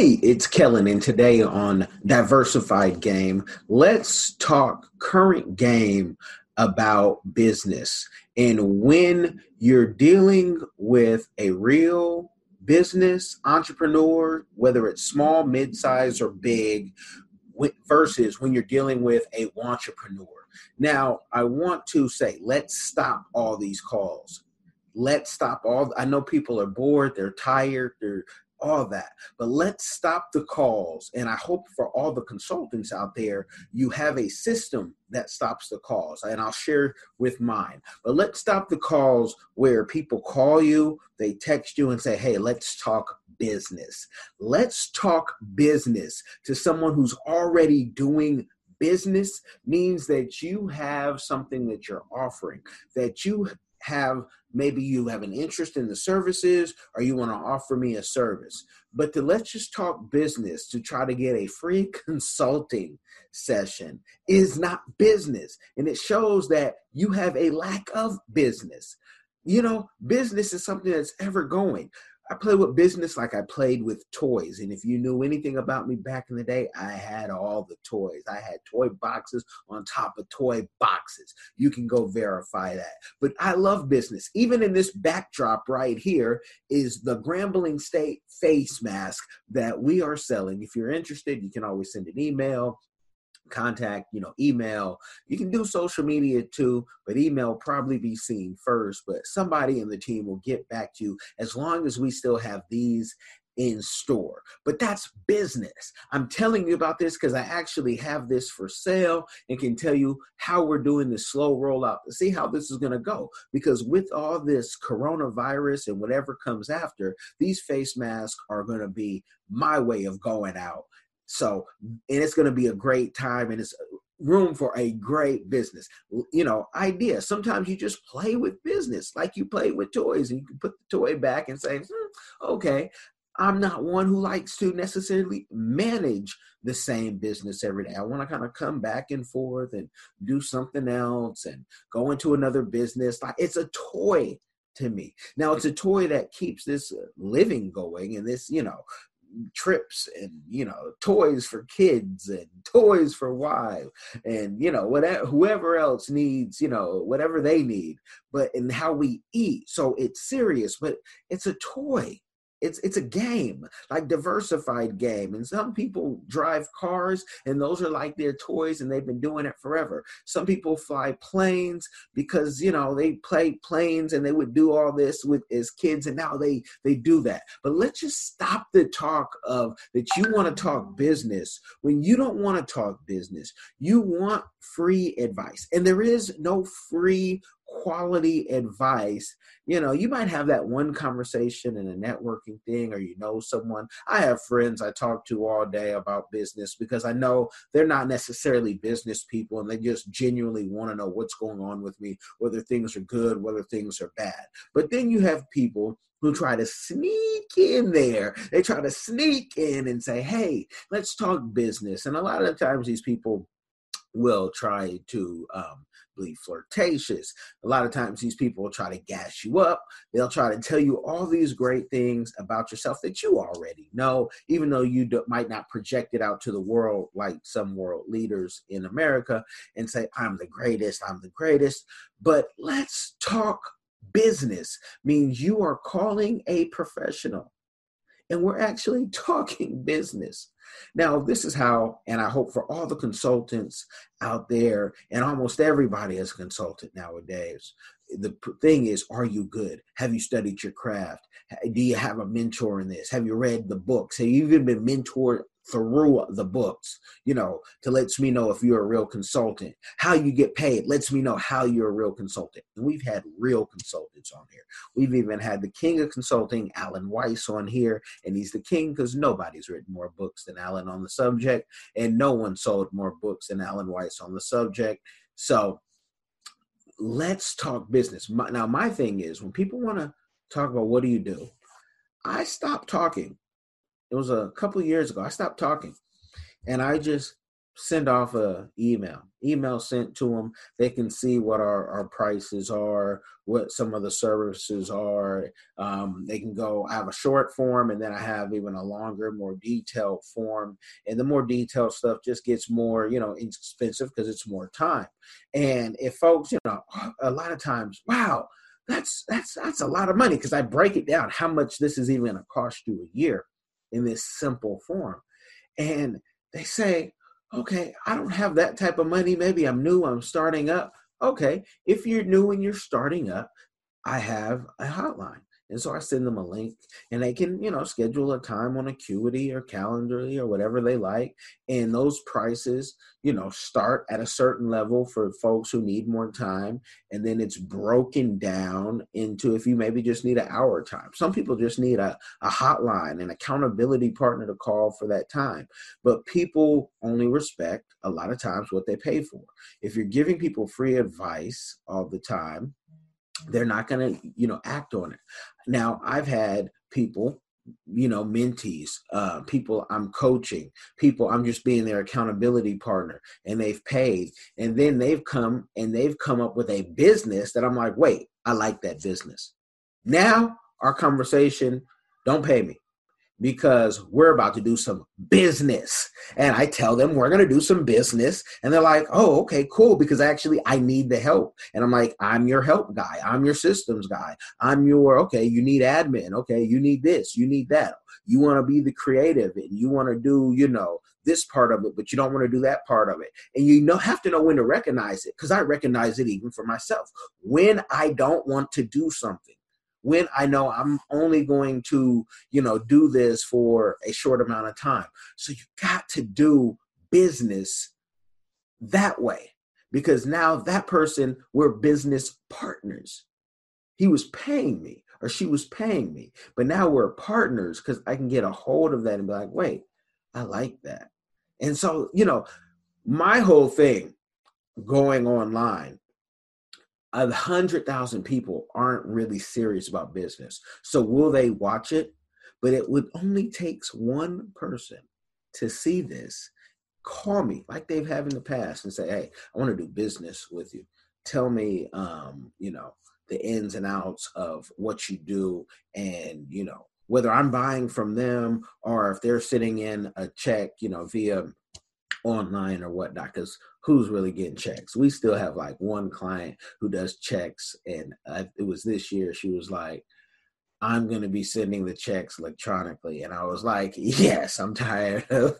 Hey, it's Kellen, and today on Diversified Game, let's talk current game about business. And when you're dealing with a real business entrepreneur, whether it's small, mid-size, or big, versus when you're dealing with a entrepreneur. Now, I want to say, let's stop all these calls. Let's stop all. I know people are bored, they're tired, they're all that. But let's stop the calls. And I hope for all the consultants out there, you have a system that stops the calls. And I'll share with mine. But let's stop the calls where people call you, they text you and say, hey, let's talk business. Let's talk business to someone who's already doing business means that you have something that you're offering, that you have maybe you have an interest in the services or you want to offer me a service. But to let's just talk business to try to get a free consulting session is not business. And it shows that you have a lack of business. You know, business is something that's ever going. I play with business like I played with toys. And if you knew anything about me back in the day, I had all the toys. I had toy boxes on top of toy boxes. You can go verify that. But I love business. Even in this backdrop right here is the Grambling State face mask that we are selling. If you're interested, you can always send an email contact you know email. You can do social media too but email probably be seen first but somebody in the team will get back to you as long as we still have these in store. But that's business. I'm telling you about this because i actually have this for sale and can tell you how we're doing this slow rollout to see how this is going to go. Because with all this coronavirus and whatever comes after these face masks are going to be my way of going out so, and it's going to be a great time and it's room for a great business. You know, idea. Sometimes you just play with business like you play with toys and you can put the toy back and say, hmm, okay, I'm not one who likes to necessarily manage the same business every day. I want to kind of come back and forth and do something else and go into another business. Like it's a toy to me. Now it's a toy that keeps this living going and this, you know, trips and you know toys for kids and toys for wives and you know whatever whoever else needs you know whatever they need but in how we eat. So it's serious but it's a toy it's it's a game like diversified game and some people drive cars and those are like their toys and they've been doing it forever. Some people fly planes because you know they play planes and they would do all this with as kids and now they they do that. But let's just stop the talk of that you want to talk business when you don't want to talk business. You want free advice and there is no free quality advice. You know you might have that one conversation in a networking thing or you know someone. I have friends i talk to all day about business because i know they're not necessarily business people and they just genuinely want to know what's going on with me whether things are good whether things are bad. But then you have people who try to sneak in there. They try to sneak in and say hey let's talk business. And a lot of times these people will try to um, be flirtatious. A lot of times, these people will try to gas you up. They'll try to tell you all these great things about yourself that you already know, even though you do, might not project it out to the world like some world leaders in America and say, I'm the greatest, I'm the greatest. But let's talk business means you are calling a professional and we're actually talking business. Now, this is how, and I hope for all the consultants out there, and almost everybody is a consultant nowadays. The thing is, are you good? Have you studied your craft? Do you have a mentor in this? Have you read the books? Have you even been mentored through the books, you know, to lets me know if you're a real consultant. How you get paid lets me know how you're a real consultant. And we've had real consultants on here. We've even had the king of consulting, Alan Weiss, on here, and he's the king because nobody's written more books than Alan on the subject, and no one sold more books than Alan Weiss on the subject. So let's talk business. My, now, my thing is when people want to talk about what do you do, I stop talking. It was a couple years ago. I stopped talking, and I just send off a email email sent to them they can see what our, our prices are what some of the services are um, they can go i have a short form and then i have even a longer more detailed form and the more detailed stuff just gets more you know expensive because it's more time and if folks you know a lot of times wow that's that's that's a lot of money because i break it down how much this is even going to cost you a year in this simple form and they say okay, I don't have that type of money. Maybe I'm new, I'm starting up. Okay, if you're new and you're starting up, I have a hotline. And so I send them a link and they can, you know, schedule a time on Acuity or Calendly or whatever they like. And those prices, you know, start at a certain level for folks who need more time. And then it's broken down into if you maybe just need an hour time. Some people just need a, a hotline, an accountability partner to call for that time. But people only respect a lot of times what they pay for. If you're giving people free advice all the time, they're not going to you know act on it. Now i've had people you know mentees uh, people i'm coaching people i'm just being their accountability partner and they've paid and then they've come and they've come up with a business that i'm like wait i like that business. Now our conversation don't pay me because we're about to do some business. And I tell them we're going to do some business. And they're like, oh, okay, cool. Because actually, I need the help. And I'm like, I'm your help guy. I'm your systems guy. I'm your, okay, you need admin. Okay, you need this. You need that. You want to be the creative and you want to do, you know, this part of it, but you don't want to do that part of it. And you know, have to know when to recognize it because I recognize it even for myself. When I don't want to do something, when I know I'm only going to, you know, do this for a short amount of time. So you got to do business that way because now that person, we're business partners. He was paying me or she was paying me, but now we're partners because I can get a hold of that and be like, wait, I like that. And so, you know, my whole thing going online a hundred thousand people aren't really serious about business. So will they watch it? But it would only takes one person to see this, call me like they've had in the past and say, Hey, I want to do business with you. Tell me um, you know, the ins and outs of what you do and, you know, whether I'm buying from them or if they're sitting in a check, you know, via online or whatnot because who's really getting checks. We still have like one client who does checks and uh, it was this year she was like i'm going to be sending the checks electronically and i was like yes i'm tired of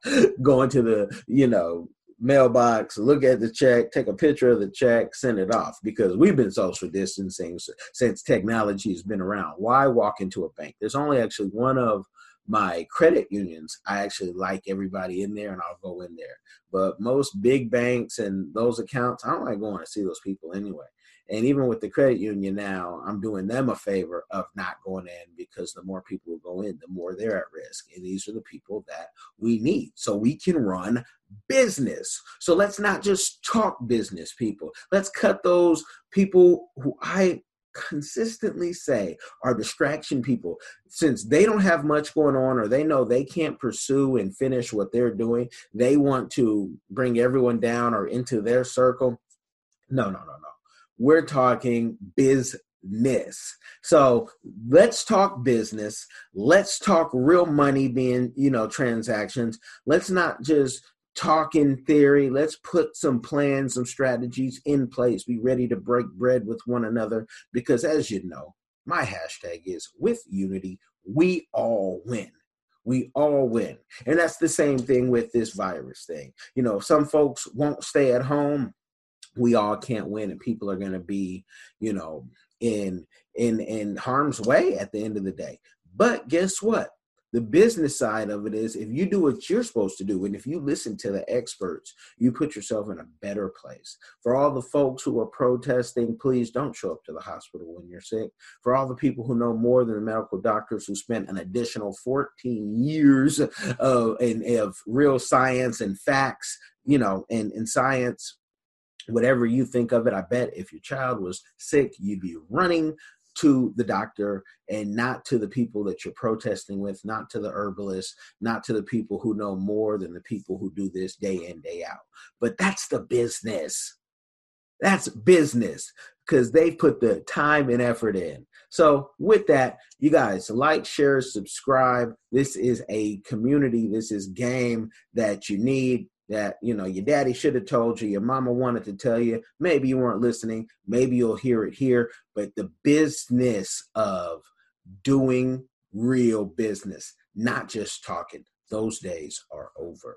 going to the you know mailbox look at the check take a picture of the check send it off because we've been social distancing since technology has been around. Why walk into a bank? There's only actually one of my credit unions, I actually like everybody in there and I'll go in there. But most big banks and those accounts, I don't like going to see those people anyway. And even with the credit union now, I'm doing them a favor of not going in because the more people will go in, the more they're at risk. And these are the people that we need. So we can run business. So let's not just talk business, people. Let's cut those people who I consistently say are distraction people. Since they don't have much going on or they know they can't pursue and finish what they're doing they want to bring everyone down or into their circle. No no no no. We're talking business. So let's talk business. Let's talk real money being you know transactions. Let's not just talk in theory. Let's put some plans, some strategies in place. Be ready to break bread with one another because, as you know, my hashtag is with unity, we all win. We all win. And that's the same thing with this virus thing. You know, some folks won't stay at home. We all can't win, and people are going to be, you know, in in in harm's way at the end of the day. But guess what? The business side of it is if you do what you're supposed to do and if you listen to the experts you put yourself in a better place for all the folks who are protesting please don't show up to the hospital when you're sick for all the people who know more than the medical doctors who spent an additional 14 years of, in, of real science and facts you know and, and science whatever you think of it. I bet if your child was sick, you'd be running to the doctor and not to the people that you're protesting with, not to the herbalists, not to the people who know more than the people who do this day in, day out. But that's the business. That's business because they put the time and effort in. So, with that, you guys like, share, subscribe. This is a community, this is game that you need that you know your daddy should have told you your mama wanted to tell you. Maybe you weren't listening. Maybe you'll hear it here. But the business of doing real business not just talking those days are over